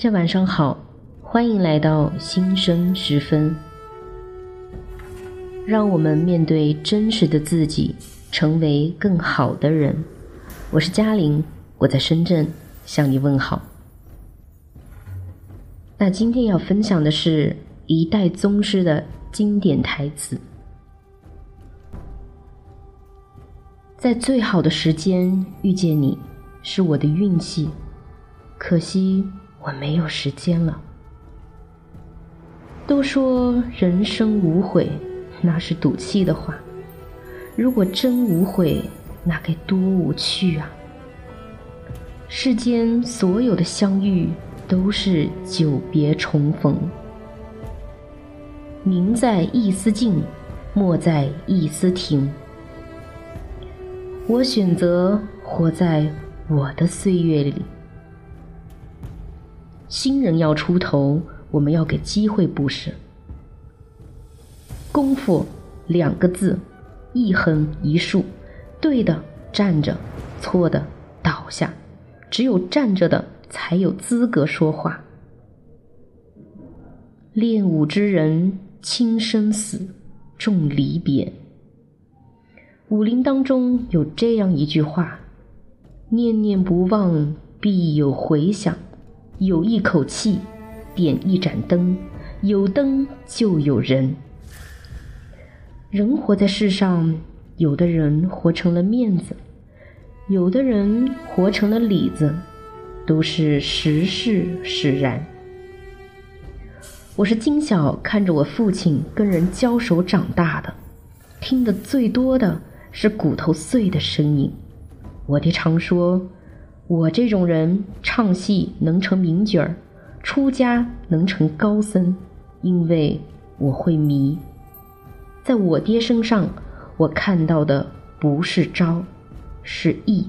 大家晚上好，欢迎来到新生时分。让我们面对真实的自己，成为更好的人。我是嘉玲，我在深圳向你问好。那今天要分享的是一代宗师的经典台词：在最好的时间遇见你，是我的运气。可惜。我没有时间了。都说人生无悔，那是赌气的话。如果真无悔，那该多无趣啊！世间所有的相遇，都是久别重逢。明在一丝静，莫在一丝停。我选择活在我的岁月里。新人要出头，我们要给机会，不是？功夫两个字，一横一竖，对的站着，错的倒下，只有站着的才有资格说话。练武之人轻生死，重离别。武林当中有这样一句话：念念不忘，必有回响。有一口气，点一盏灯，有灯就有人。人活在世上，有的人活成了面子，有的人活成了里子，都是时势使然。我是今小看着我父亲跟人交手长大的，听得最多的是骨头碎的声音。我爹常说。我这种人唱戏能成名角儿，出家能成高僧，因为我会迷。在我爹身上，我看到的不是招，是艺。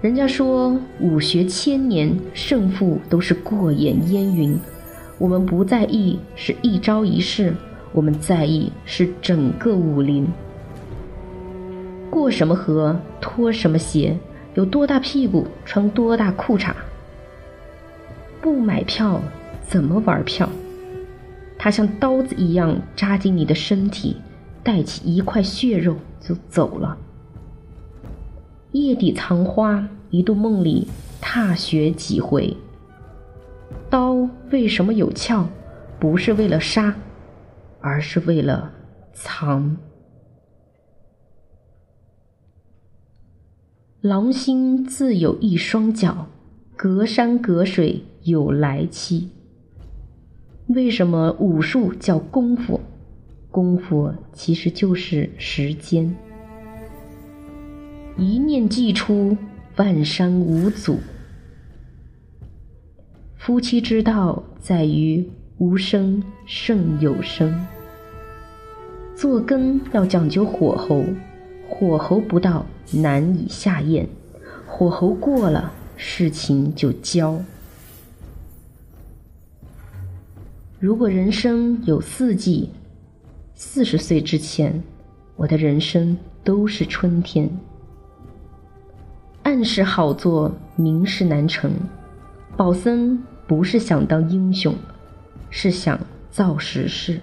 人家说武学千年，胜负都是过眼烟云。我们不在意是一招一式，我们在意是整个武林。过什么河，脱什么鞋，有多大屁股穿多大裤衩。不买票怎么玩票？它像刀子一样扎进你的身体，带起一块血肉就走了。夜底藏花，一度梦里踏雪几回。刀为什么有鞘？不是为了杀，而是为了藏。狼心自有一双脚，隔山隔水有来期。为什么武术叫功夫？功夫其实就是时间。一念既出，万山无阻。夫妻之道在于无声胜有声。做羹要讲究火候。火候不到，难以下咽；火候过了，事情就焦。如果人生有四季，四十岁之前，我的人生都是春天。暗事好做，明事难成。宝森不是想当英雄，是想造时势。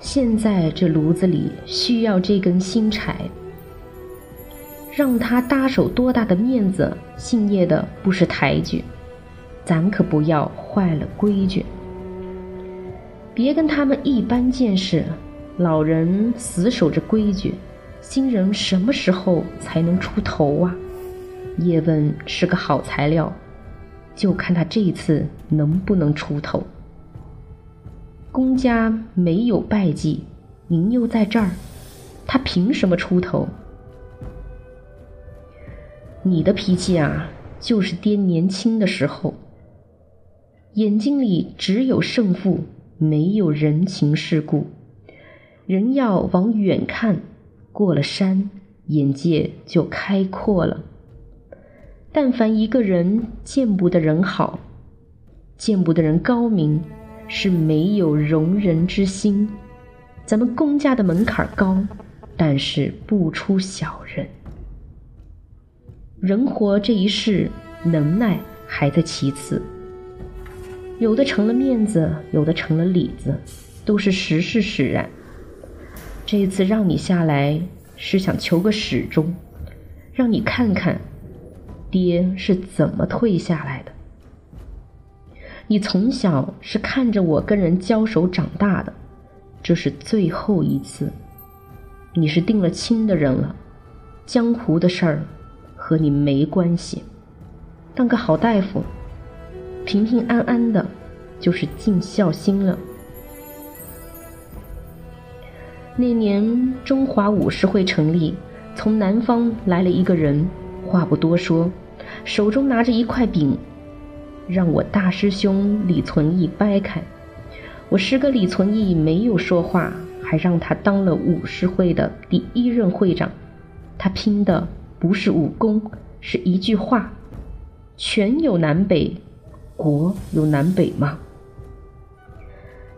现在这炉子里需要这根新柴，让他搭手多大的面子，姓叶的不识抬举，咱可不要坏了规矩。别跟他们一般见识，老人死守着规矩，新人什么时候才能出头啊？叶问是个好材料，就看他这次能不能出头。公家没有败绩，您又在这儿，他凭什么出头？你的脾气啊，就是爹年轻的时候，眼睛里只有胜负，没有人情世故。人要往远看，过了山，眼界就开阔了。但凡一个人见不得人好，见不得人高明。是没有容人之心。咱们公家的门槛高，但是不出小人。人活这一世，能耐还在其次。有的成了面子，有的成了里子，都是时势使然。这一次让你下来，是想求个始终，让你看看，爹是怎么退下来的。你从小是看着我跟人交手长大的，这是最后一次。你是定了亲的人了，江湖的事儿和你没关系。当个好大夫，平平安安的，就是尽孝心了。那年中华武士会成立，从南方来了一个人，话不多说，手中拿着一块饼，让我大师兄李存义掰开。我师哥李存义没有说话。还让他当了武士会的第一任会长，他拼的不是武功，是一句话：“权有南北，国有南北吗？”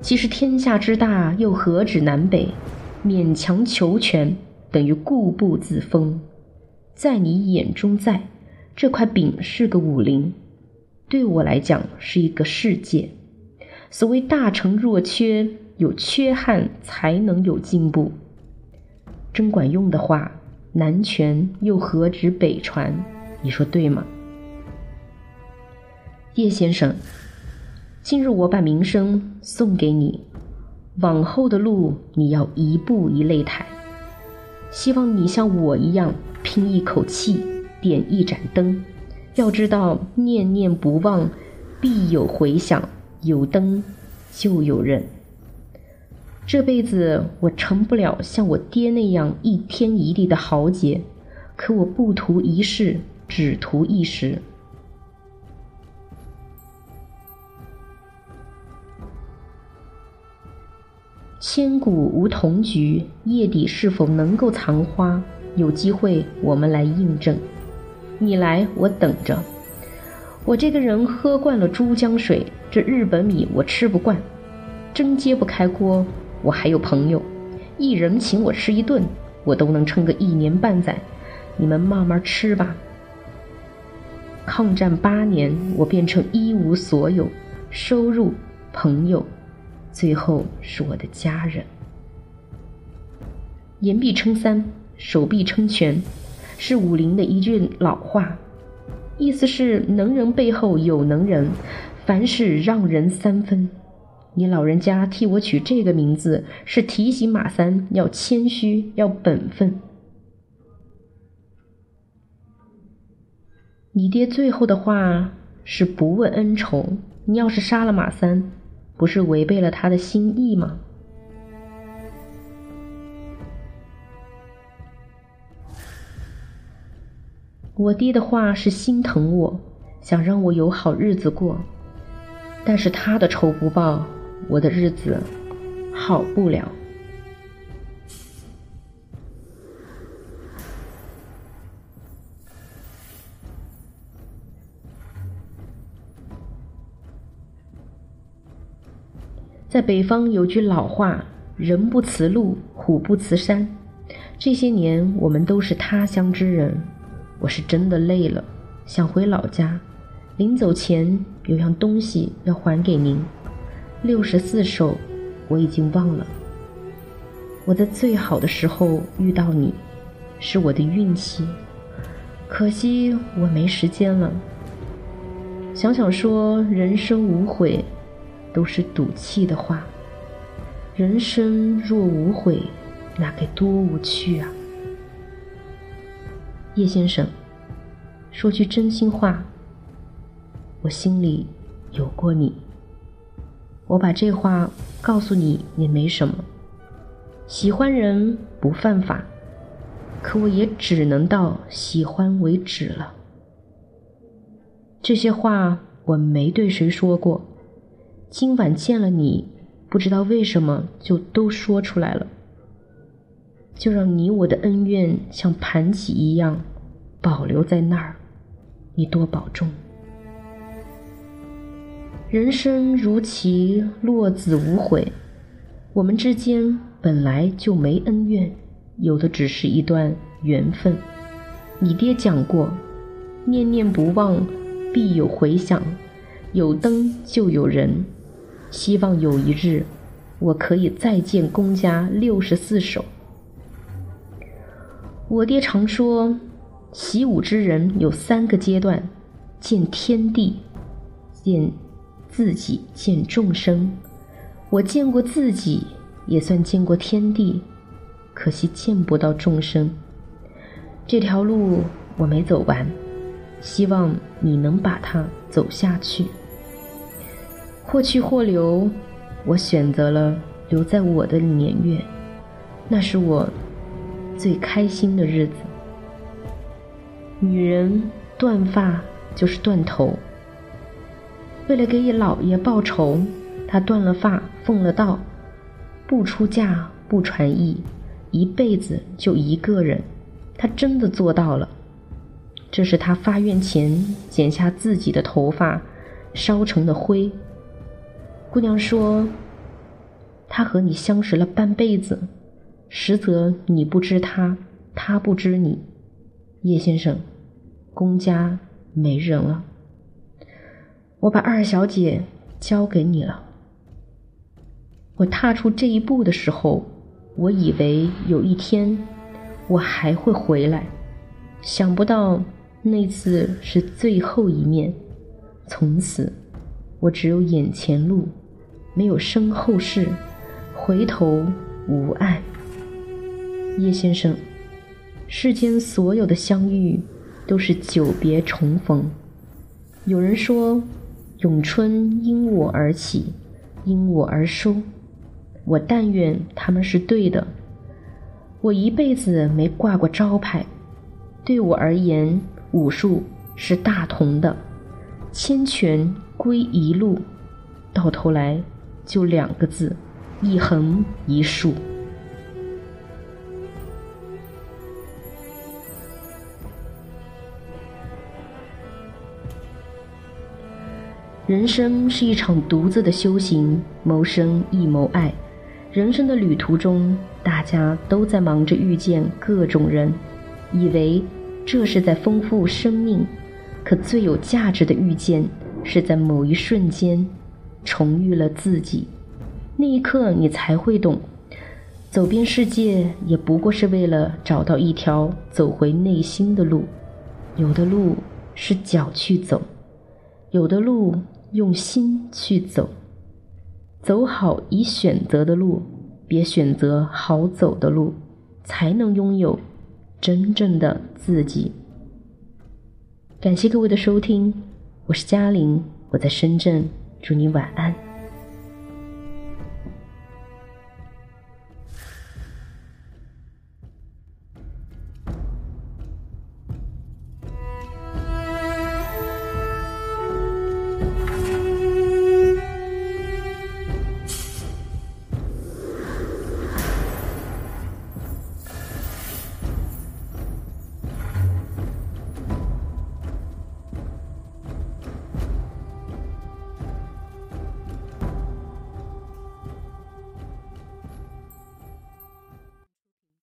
其实天下之大，又何止南北？勉强求全，等于固步自封。在你眼中，在这块饼是个武林，对我来讲是一个世界。所谓大成若缺。有缺憾才能有进步。真管用的话，南拳又何止北传？你说对吗？叶先生，今日我把名声送给你，往后的路你要一步一擂台。希望你像我一样拼一口气，点一盏灯。要知道，念念不忘，必有回响。有灯，就有人。这辈子我成不了像我爹那样一天一地的豪杰，可我不图一世，只图一时。千古无同局，叶底是否能够藏花？有机会我们来印证。你来，我等着。我这个人喝惯了珠江水，这日本米我吃不惯，真揭不开锅。我还有朋友，一人请我吃一顿，我都能撑个一年半载。你们慢慢吃吧。抗战八年，我变成一无所有，收入、朋友，最后是我的家人。言必称三，手必称拳，是武林的一句老话，意思是能人背后有能人，凡事让人三分。你老人家替我取这个名字，是提醒马三要谦虚，要本分。你爹最后的话是不问恩仇。你要是杀了马三，不是违背了他的心意吗？我爹的话是心疼我，想让我有好日子过，但是他的仇不报。我的日子好不了。在北方有句老话：“人不辞路，虎不辞山。”这些年我们都是他乡之人，我是真的累了，想回老家。临走前有样东西要还给您。六十四首，我已经忘了。我在最好的时候遇到你，是我的运气。可惜我没时间了。想想说人生无悔，都是赌气的话。人生若无悔，那该多无趣啊！叶先生，说句真心话，我心里有过你。我把这话告诉你也没什么，喜欢人不犯法，可我也只能到喜欢为止了。这些话我没对谁说过，今晚见了你，不知道为什么就都说出来了。就让你我的恩怨像盘棋一样保留在那儿，你多保重。人生如棋，落子无悔。我们之间本来就没恩怨，有的只是一段缘分。你爹讲过，念念不忘，必有回响，有灯就有人。希望有一日，我可以再见公家六十四首。我爹常说，习武之人有三个阶段：见天地，见自己，见众生。我见过自己，也算见过天地，可惜见不到众生。这条路我没走完，希望你能把它走下去。或去或留，我选择了留在我的年月，那是我最开心的日子。女人断发就是断头，为了给老爷报仇，他断了发，奉了道，不出嫁，不传艺，一辈子就一个人。他真的做到了。这是他发愿前剪下自己的头发，烧成的灰。姑娘说：“他和你相识了半辈子，实则你不知他，他不知你。”叶先生，公家没人了，我把二小姐交给你了。我踏出这一步的时候，我以为有一天我还会回来，想不到那次是最后一面，从此我只有眼前路。没有身后事，回头无岸。叶先生，世间所有的相遇都是久别重逢。有人说，咏春因我而起，因我而收。我但愿他们是对的。我一辈子没挂过招牌，对我而言，武术是大同的，千拳归一路，到头来。就两个字，一横一竖。人生是一场独自的修行，谋生亦谋爱。人生的旅途中，大家都在忙着遇见各种人，以为这是在丰富生命。可最有价值的遇见，是在某一瞬间。重遇了自己，那一刻你才会懂，走遍世界也不过是为了找到一条走回内心的路。有的路是脚去走，有的路用心去走。走好已选择的路，别选择好走的路，才能拥有真正的自己。感谢各位的收听，我是嘉玲，我在深圳。祝你晚安。